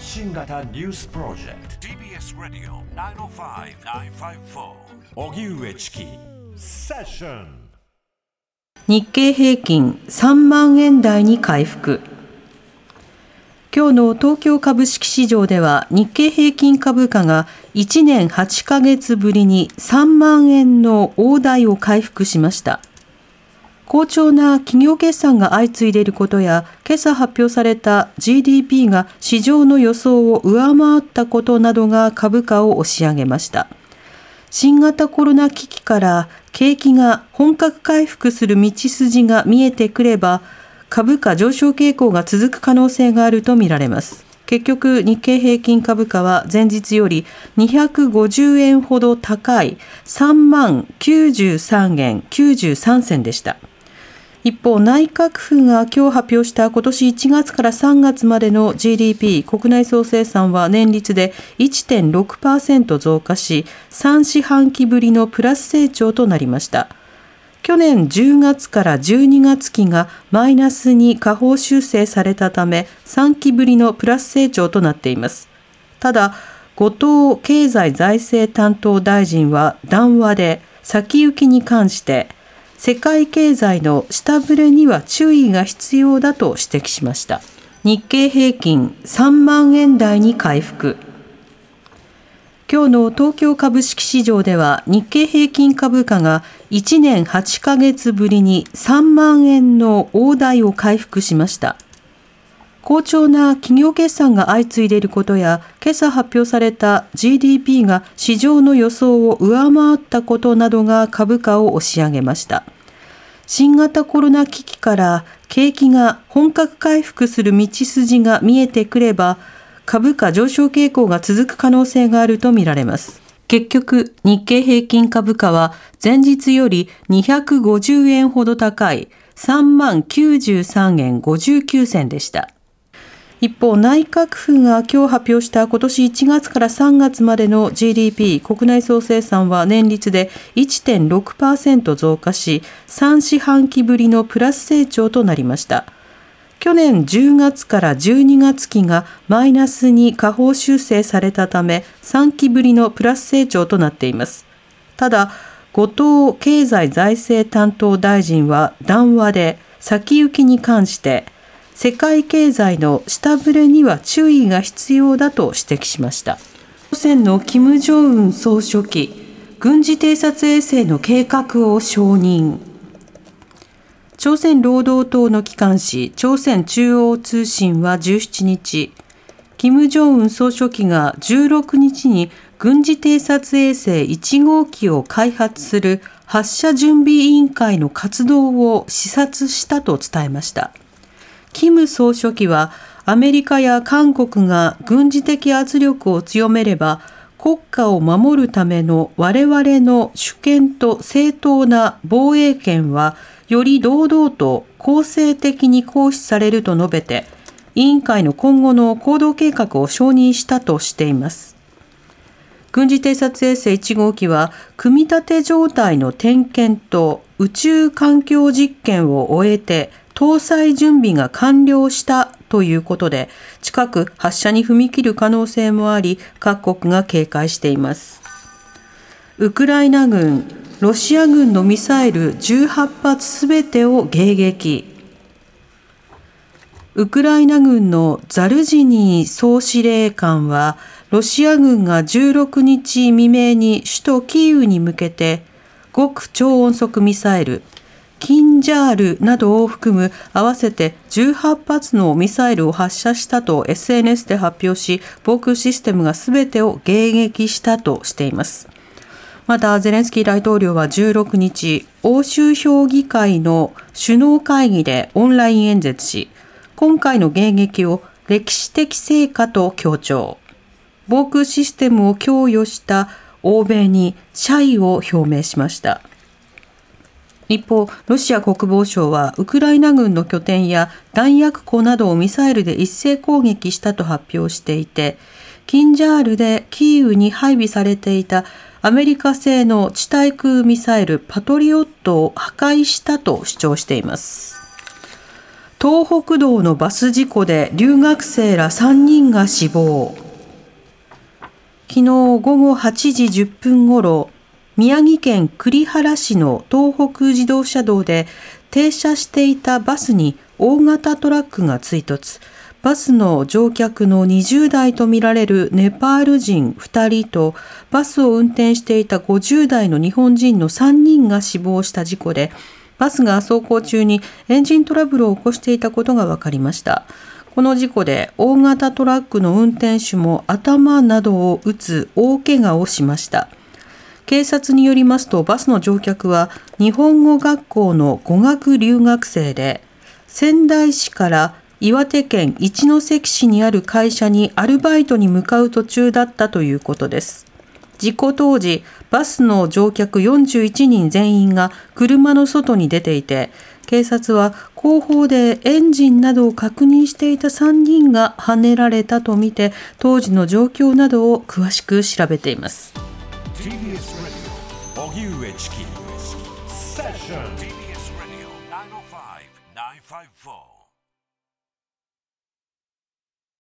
発信型ニュースプロジェクト。TBS ラディオ905-954おぎゅうえちきセッション日経平均3万円台に回復。今日の東京株式市場では日経平均株価が1年8ヶ月ぶりに3万円の大台を回復しました。好調な企業決算が相次いでいることや、今朝発表された GDP が市場の予想を上回ったことなどが株価を押し上げました。新型コロナ危機から景気が本格回復する道筋が見えてくれば、株価上昇傾向が続く可能性があるとみられます。結局、日経平均株価は前日より250円ほど高い3万93円93銭でした。一方、内閣府が今日発表した今年1月から3月までの GDP 国内総生産は年率で1.6%増加し、3四半期ぶりのプラス成長となりました。去年10月から12月期がマイナスに下方修正されたため、3期ぶりのプラス成長となっています。ただ、後藤経済財政担当大臣は談話で先行きに関して世界経済の下振れには注意が必要だと指摘しました。日経平均3万円台に回復。今日の東京株式市場では日経平均株価が1年8ヶ月ぶりに3万円の大台を回復しました。好調な企業決算が相次いでいることや、今朝発表された GDP が市場の予想を上回ったことなどが株価を押し上げました。新型コロナ危機から景気が本格回復する道筋が見えてくれば、株価上昇傾向が続く可能性があるとみられます。結局、日経平均株価は前日より250円ほど高い3万93円59銭でした。一方、内閣府が今日発表した今年1月から3月までの GDP 国内総生産は年率で1.6%増加し、3四半期ぶりのプラス成長となりました。去年10月から12月期がマイナスに下方修正されたため、3期ぶりのプラス成長となっています。ただ、後藤経済財政担当大臣は談話で先行きに関して世界経済の下振れには注意が必要だと指摘しました朝鮮の金正恩総書記軍事偵察衛星の計画を承認朝鮮労働党の機関紙朝鮮中央通信は17日金正恩総書記が16日に軍事偵察衛星1号機を開発する発射準備委員会の活動を視察したと伝えました。キム総書記はアメリカや韓国が軍事的圧力を強めれば国家を守るための我々の主権と正当な防衛権はより堂々と公正的に行使されると述べて委員会の今後の行動計画を承認したとしています。軍事偵察衛星1号機は組み立て状態の点検と宇宙環境実験を終えて搭載準備が完了したということで、近く発射に踏み切る可能性もあり、各国が警戒しています。ウクライナ軍、ロシア軍のミサイル18発すべてを迎撃。ウクライナ軍のザルジニー総司令官は、ロシア軍が16日未明に首都キーウに向けて極超音速ミサイルキンジャールなどを含む合わせて18発のミサイルを発射したと SNS で発表し、防空システムが全てを迎撃したとしています。また、ゼレンスキー大統領は16日、欧州評議会の首脳会議でオンライン演説し、今回の迎撃を歴史的成果と強調。防空システムを供与した欧米に謝意を表明しました。一方、ロシア国防省はウクライナ軍の拠点や弾薬庫などをミサイルで一斉攻撃したと発表していて、キンジャールでキーウに配備されていたアメリカ製の地対空ミサイルパトリオットを破壊したと主張しています。東北道のバス事故で留学生ら3人が死亡昨日午後8時10分ごろ宮城県栗原市の東北自動車道で停車していたバスに大型トラックが追突。バスの乗客の20代とみられるネパール人2人とバスを運転していた50代の日本人の3人が死亡した事故でバスが走行中にエンジントラブルを起こしていたことが分かりました。この事故で大型トラックの運転手も頭などを打つ大怪我をしました。警察によりますとバスの乗客は日本語学校の語学留学生で仙台市から岩手県一関市にある会社にアルバイトに向かう途中だったということです。事故当時、バスの乗客41人全員が車の外に出ていて、警察は後方でエンジンなどを確認していた3人がはねられたとみて、当時の状況などを詳しく調べています。TBS Radio 荻上チキセッション TBS Radio 905-954